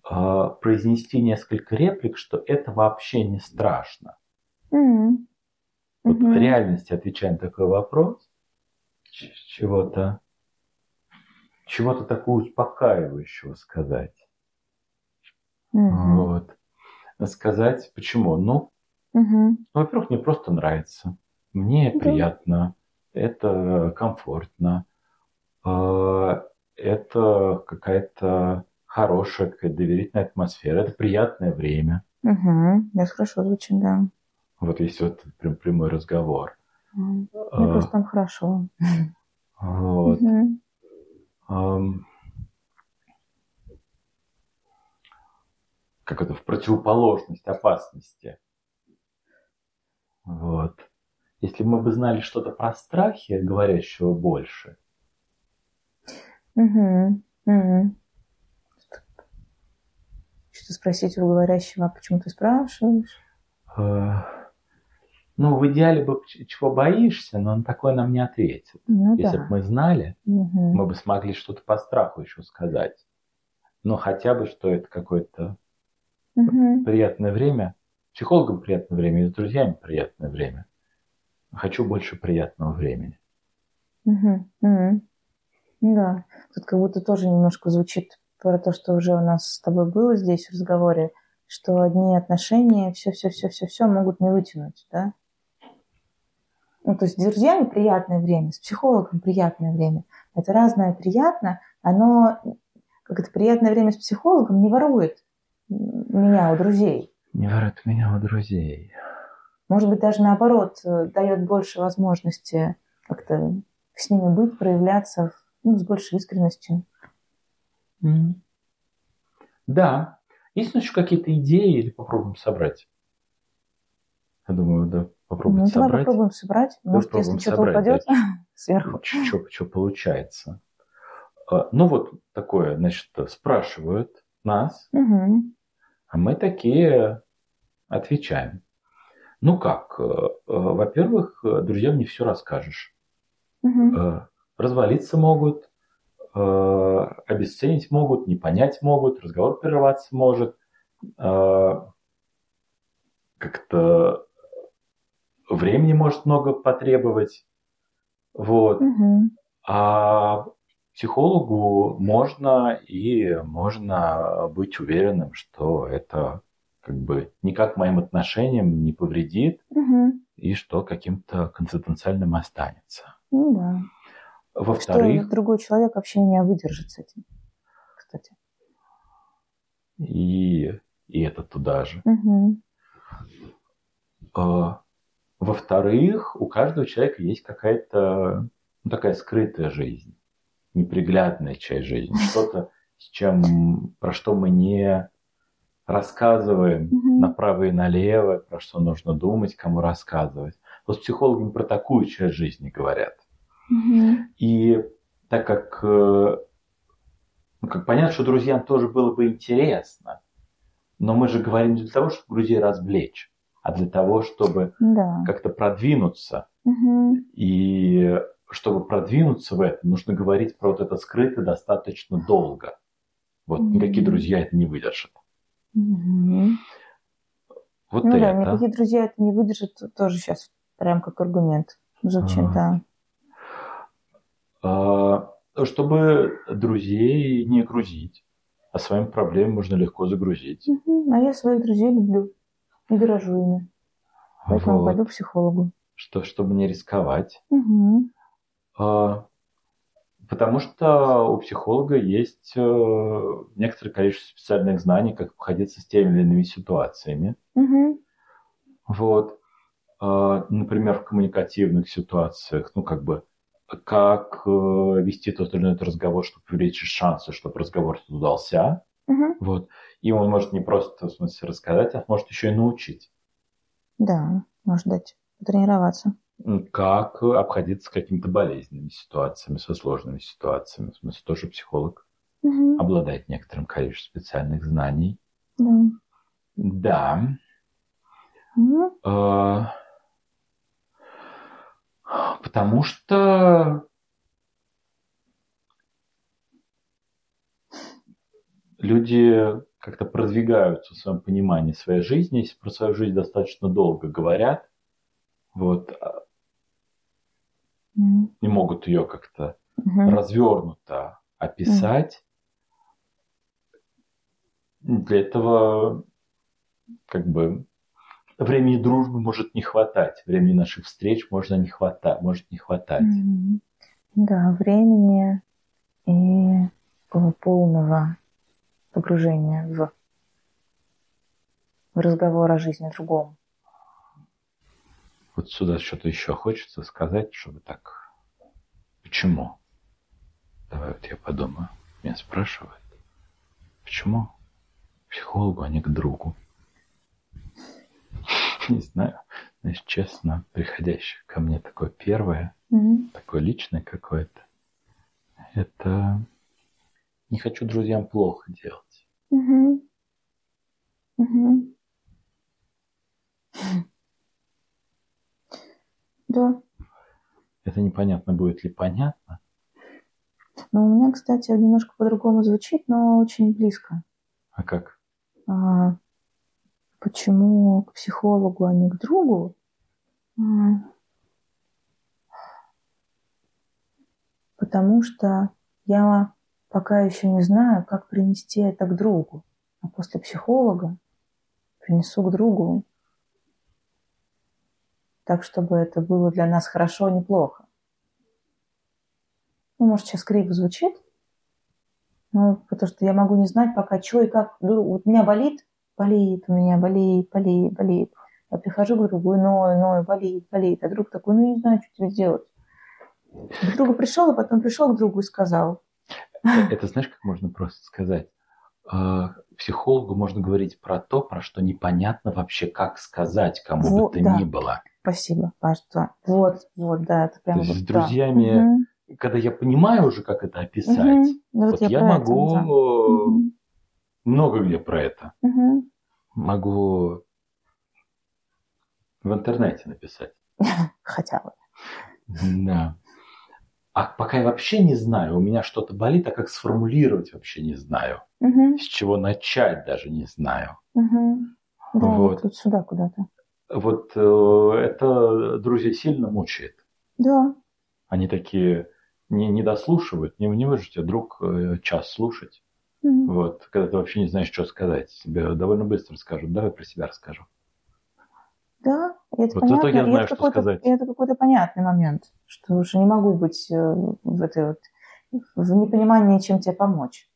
э, произнести несколько реплик, что это вообще не страшно. Вот в реальности, отвечая на такой вопрос, чего-то чего-то такого успокаивающего сказать. Мгм. Вот. Сказать почему? Ну, Мгм. Ну, во-первых, мне просто нравится. Мне Да. приятно, это комфортно, э, это какая-то хорошая, какая доверительная атмосфера, это приятное время. Мгм. Это хорошо звучит, да. Вот есть вот прям прямой разговор. Мне просто там хорошо. Вот. Мгм. Ам, Как это в противоположность опасности. Вот. Если мы бы знали что-то про страхи, говорящего больше, Мгм. Мгм. Что спросить у говорящего, а почему ты спрашиваешь? э, ну, в идеале бы чего боишься, но он такое нам не ответит. Ну Если да. бы мы знали, Мгм. мы бы смогли что-то по страху еще сказать. Но хотя бы, что это какое-то Мгм. приятное время. Психологам приятное время, и с друзьями приятное время. Хочу больше приятного времени. Мгм. Мгм. Да, тут как будто тоже немножко звучит про то, что уже у нас с тобой было здесь в разговоре, что одни отношения все-все-все-все-все могут не вытянуть, да? Ну, то есть с друзьями приятное время, с психологом приятное время. Это разное приятно, оно, как это приятное время с психологом, не ворует меня у друзей. Не ворует меня у друзей. Может быть, даже наоборот, э, дает больше возможности как-то с ними быть, проявляться ну, с большей искренностью. Mm. Да. Есть еще какие-то идеи или попробуем собрать? Я думаю, да, попробуем ну, собрать. давай попробуем собрать. Может, Попробуем если что-то собрать, упадет да. сверху. Что получается? А, Ну вот такое, значит, спрашивают нас, Мгм. А мы такие отвечаем. Ну как? э, э, Во-первых, э, друзьям не все расскажешь. Э, Развалиться могут, обесценить могут, не понять могут, разговор прерываться может. Как-то времени может много потребовать. Вот. Мгм. А психологу можно и можно быть уверенным, что это как бы никак моим отношениям не повредит Мгм. и что каким-то конфиденциальным останется. Ну да. Что Во-вторых, другой человек вообще не выдержит с этим, кстати. и, и это туда же. А, Во-вторых, у каждого человека есть какая-то ну, такая скрытая жизнь, неприглядная часть жизни, что-то, с чем, про что мы не рассказываем Мгм. направо и налево, про что нужно думать, кому рассказывать. Вот с психологами про такую часть жизни говорят. Мгм. И так как, э, ну, как понятно, что друзьям тоже было бы интересно, но мы же говорим не для того, чтобы друзей развлечь, а для того, чтобы Да. как-то продвинуться. Мгм. И чтобы продвинуться в этом, нужно говорить про вот это скрыто достаточно долго. Вот Мгм. никакие друзья это не выдержат. Мгм. Вот Ну да, это. никакие друзья это не выдержат, тоже сейчас прям как аргумент звучит, да. А, Чтобы друзей не грузить, а своими проблемами можно легко загрузить. Мгм. А я своих друзей люблю и дорожу ими. Поэтому Вот. пойду к психологу. Что, чтобы не рисковать. Мгм. А, Потому что у психолога есть э, некоторое количество специальных знаний, как обходиться с теми или иными ситуациями. Мгм. Вот. А, Например, в коммуникативных ситуациях, ну, как бы, как э, вести тот или иной разговор, чтобы увеличить шансы, чтобы разговор удался. Мгм. Вот. И он может не просто, в смысле, рассказать, а может еще и научить. Да, может дать потренироваться. Как обходиться с какими-то болезненными ситуациями, со сложными ситуациями. В смысле, тоже психолог Мгм. обладает некоторым количеством специальных знаний. Да. Да. Мгм. э, Потому что люди как-то продвигаются в своем понимании своей жизни, если про свою жизнь достаточно долго говорят, вот, Мгм. не могут ее как-то Мгм. развернуто описать. Для этого как бы времени дружбы может не хватать, времени наших встреч можно не хватать, может не хватать. Мгм. Да, времени и полного погружения в, в разговор о жизни другом. Вот сюда что-то еще хочется сказать, чтобы так. Почему? Давай вот я подумаю. Меня спрашивают. Почему к психологу, а не к другу? Не знаю. Знаешь, честно, приходящее ко мне такое первое, Мгм. такое личное какое-то, это не хочу друзьям плохо делать. Мгм. Мгм. Да. Это непонятно, будет ли понятно. Но у меня, кстати, немножко по-другому звучит, но очень близко. А как? А, почему к психологу, а не к другу? Потому что я пока еще не знаю, как принести это к другу. А после психолога принесу к другу так, чтобы это было для нас хорошо, а не плохо. Ну, может, сейчас криво звучит, ну, потому что я могу не знать пока, что и как. Ну, вот у меня болит, болит, у меня болит, болит, болит. Я прихожу к другу, ною, ною, болит, болит. А друг такой, ну, не знаю, что тебе делать. К другу пришел, а потом пришел к другу и сказал. Это знаешь, как можно просто сказать? А, психологу можно говорить про то, про что непонятно вообще, как сказать кому вот, бы то да. ни было. Спасибо, Паша. Вот, вот, да, это прям. То есть вот, с друзьями, угу. когда я понимаю уже, как это описать, угу. вот, вот я, я могу это, да. угу. много где про это. Угу. Могу в интернете написать. Хотя бы. Да. А пока я вообще не знаю, у меня что-то болит, а как сформулировать вообще не знаю. Угу. С чего начать даже не знаю. Угу. Да, вот. тут сюда куда-то. Вот э, это друзей сильно мучает. Да. Они такие не, не дослушивают, не, не выжите друг э, час слушать. Угу. Вот, когда ты вообще не знаешь, что сказать. Тебе довольно быстро скажут, давай про себя расскажу. И это вот понятно. Зато я знаю, это что сказать. И это какой-то понятный момент, что уже не могу быть э, в этой вот в непонимании, чем тебе помочь.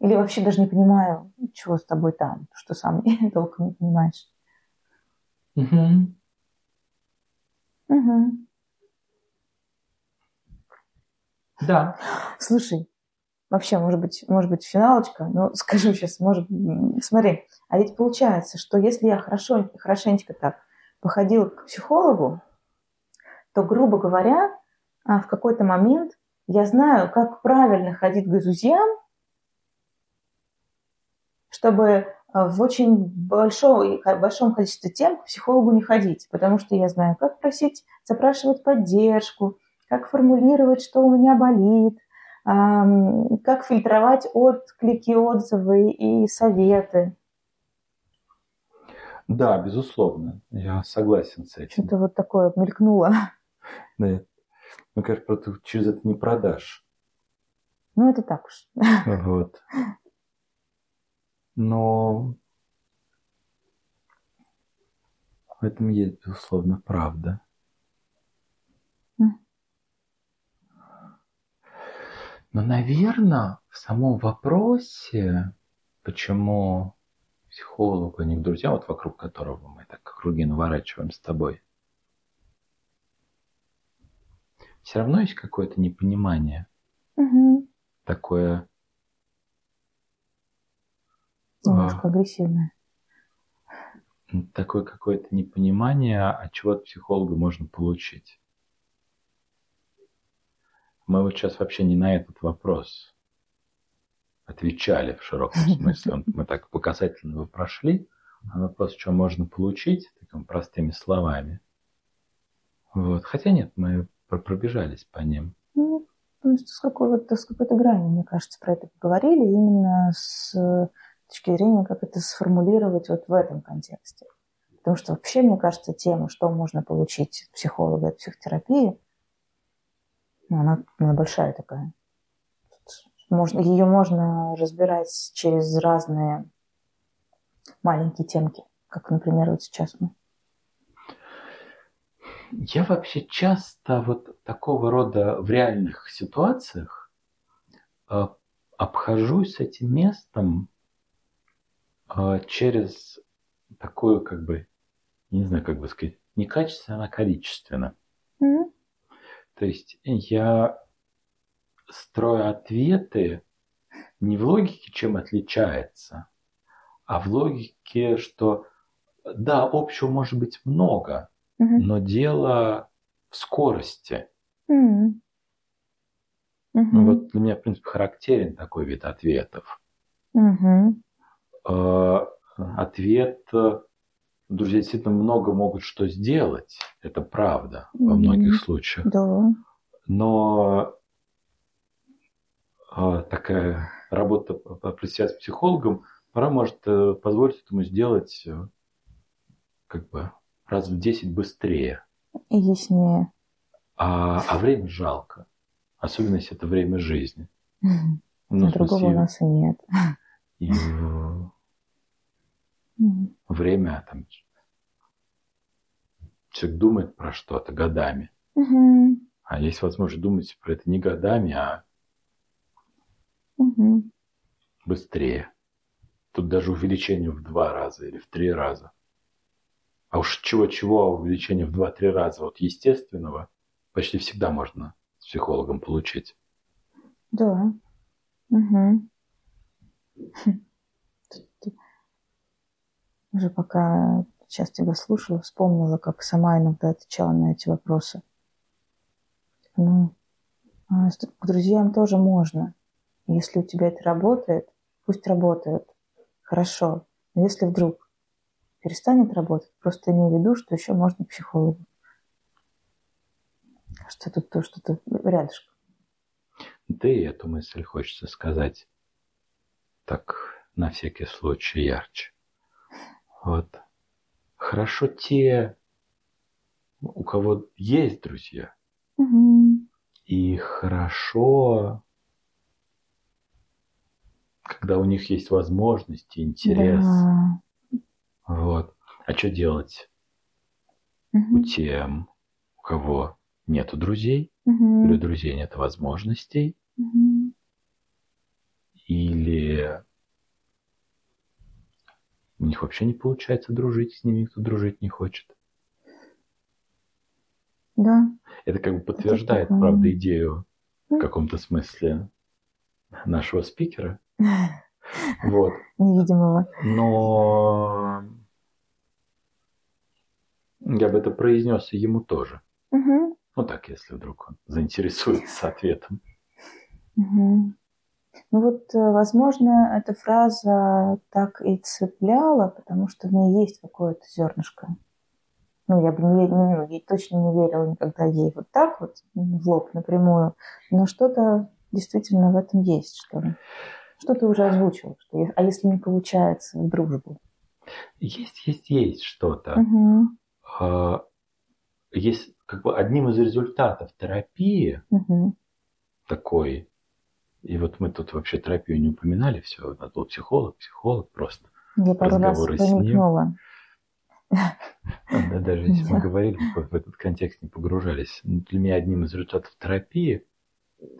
Или вообще даже не понимаю, чего с тобой там, что сам толком не понимаешь. Угу. Угу. Да. Слушай, вообще, может быть, может быть, финалочка, но скажу сейчас, может, смотри, а ведь получается, что если я хорошо, хорошенечко так походила к психологу, то, грубо говоря, а, в какой-то момент я знаю, как правильно ходить к друзьям, чтобы а, в очень большом, большом количестве тем к психологу не ходить, потому что я знаю, как просить, запрашивать поддержку, как формулировать, что у меня болит, как фильтровать отклики, отзывы и советы. Да, безусловно, я согласен с этим. Что-то вот такое мелькнуло. Да. Ну, конечно, ты через это не продашь. Ну, это так уж. Вот. Но в этом есть, безусловно, правда. Но, наверное, в самом вопросе, почему психологу, а не к друзьям, вот вокруг которого мы так круги наворачиваем с тобой. Все равно есть какое-то непонимание. Угу. Такое... Немножко а, агрессивное. Такое какое-то непонимание, от чего от психолога можно получить. Мы вот сейчас вообще не на этот вопрос отвечали в широком смысле. Мы так показательно его прошли. А вопрос, что можно получить, такими простыми словами. Вот. Хотя нет, мы пробежались по ним. Ну, с какой-то, с какой-то грани, мне кажется, про это поговорили, именно с точки зрения, как это сформулировать вот в этом контексте. Потому что вообще, мне кажется, тема, что можно получить от психолога, от психотерапии, ну, она, она большая такая. Можно, ее можно разбирать через разные маленькие темки, как, например, вот сейчас мы. Я вообще часто вот такого рода в реальных ситуациях э, обхожусь этим местом э, через такую, как бы, не знаю, как бы сказать, не качественно, а количественно. Mm-hmm. То есть я строю ответы не в логике, чем отличается, а в логике, что да, общего может быть много, угу. но дело в скорости. Угу. Ну, вот для меня, в принципе, характерен такой вид ответов. Угу. Ответ, друзья действительно много могут что сделать, это правда во многих случаях. Да. Но такая работа предстоят с психологом, пора может э, позволить этому сделать э, как бы раз в 10 быстрее. И яснее. А, а время жалко. Особенно если это время жизни. Ну, А другого у смысле, нас и нет. и Мгм. время там человек думает про что-то годами, а есть возможность думать про это не годами, а Мгм. быстрее. Тут даже увеличение в два раза или в три раза. А уж чего-чего, а увеличение в два-три раза вот естественного почти всегда можно с психологом получить. Да. Тут Уже пока сейчас тебя слушала, вспомнила, как сама иногда отвечала на эти вопросы. Ну, а с- друзьям тоже можно. Если у тебя это работает, пусть работает. Хорошо. Но если вдруг перестанет работать, просто имей в виду, что еще можно к психологу. Что тут то, что-то рядышком. Да и эту мысль хочется сказать так на всякий случай ярче. Вот. Хорошо те, у кого есть друзья, Мгм. и хорошо, когда у них есть возможности, интерес. Да. Вот. А что делать Мгм. у тем, у кого нету друзей, Мгм. или у друзей нет возможностей, Мгм. или у них вообще не получается дружить, с ними никто дружить не хочет. Да. Это как бы подтверждает, правда, идею в Мгм. каком-то смысле нашего спикера. Вот. Невидимого. Но я бы это произнес и ему тоже. Мгм. Ну так, если вдруг он заинтересуется ответом. Мгм. Ну вот, э, возможно, эта фраза так и цепляла, потому что в ней есть какое-то зернышко. Ну, я бы не, ве- ну, ей точно не верила никогда ей вот так вот в лоб напрямую, но что-то действительно в этом есть, что ли. Что ты уже озвучил, что а если не получается дружбу? Есть, есть, есть что-то. А, Есть как бы одним из результатов терапии Мгм. такой, и вот мы тут вообще терапию не упоминали, все, надо был психолог, психолог просто. Я пару раз Разговоры с ним. намекнула. Да, даже если мы говорили, в этот контекст не погружались. Для меня одним из результатов терапии,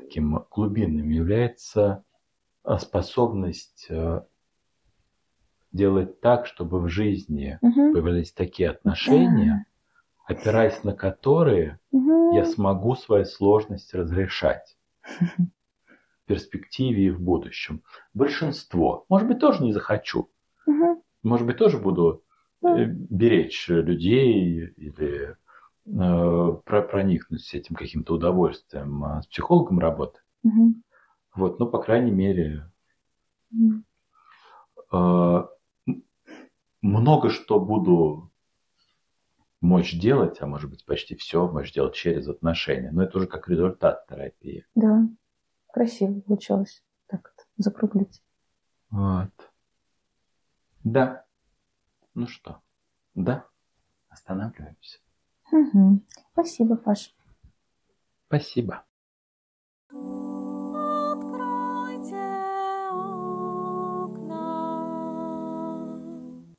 таким глубинным, является способность э, делать так, чтобы в жизни Мгм. появились такие отношения, опираясь на которые Мгм. я смогу свои сложности разрешать в перспективе и в будущем. Большинство. Может быть, тоже не захочу. Мгм. Может быть, тоже буду э, беречь людей или э, про- проникнусь этим каким-то удовольствием а, с психологом работы. Мгм. Вот, ну, по крайней мере, э, много что буду мочь делать, а может быть почти все мочь делать через отношения. Но это уже как результат терапии. Да, красиво получилось. Так вот, закруглить. Вот. Да. Ну что, да, останавливаемся. Мгм. Спасибо, Паш. Спасибо.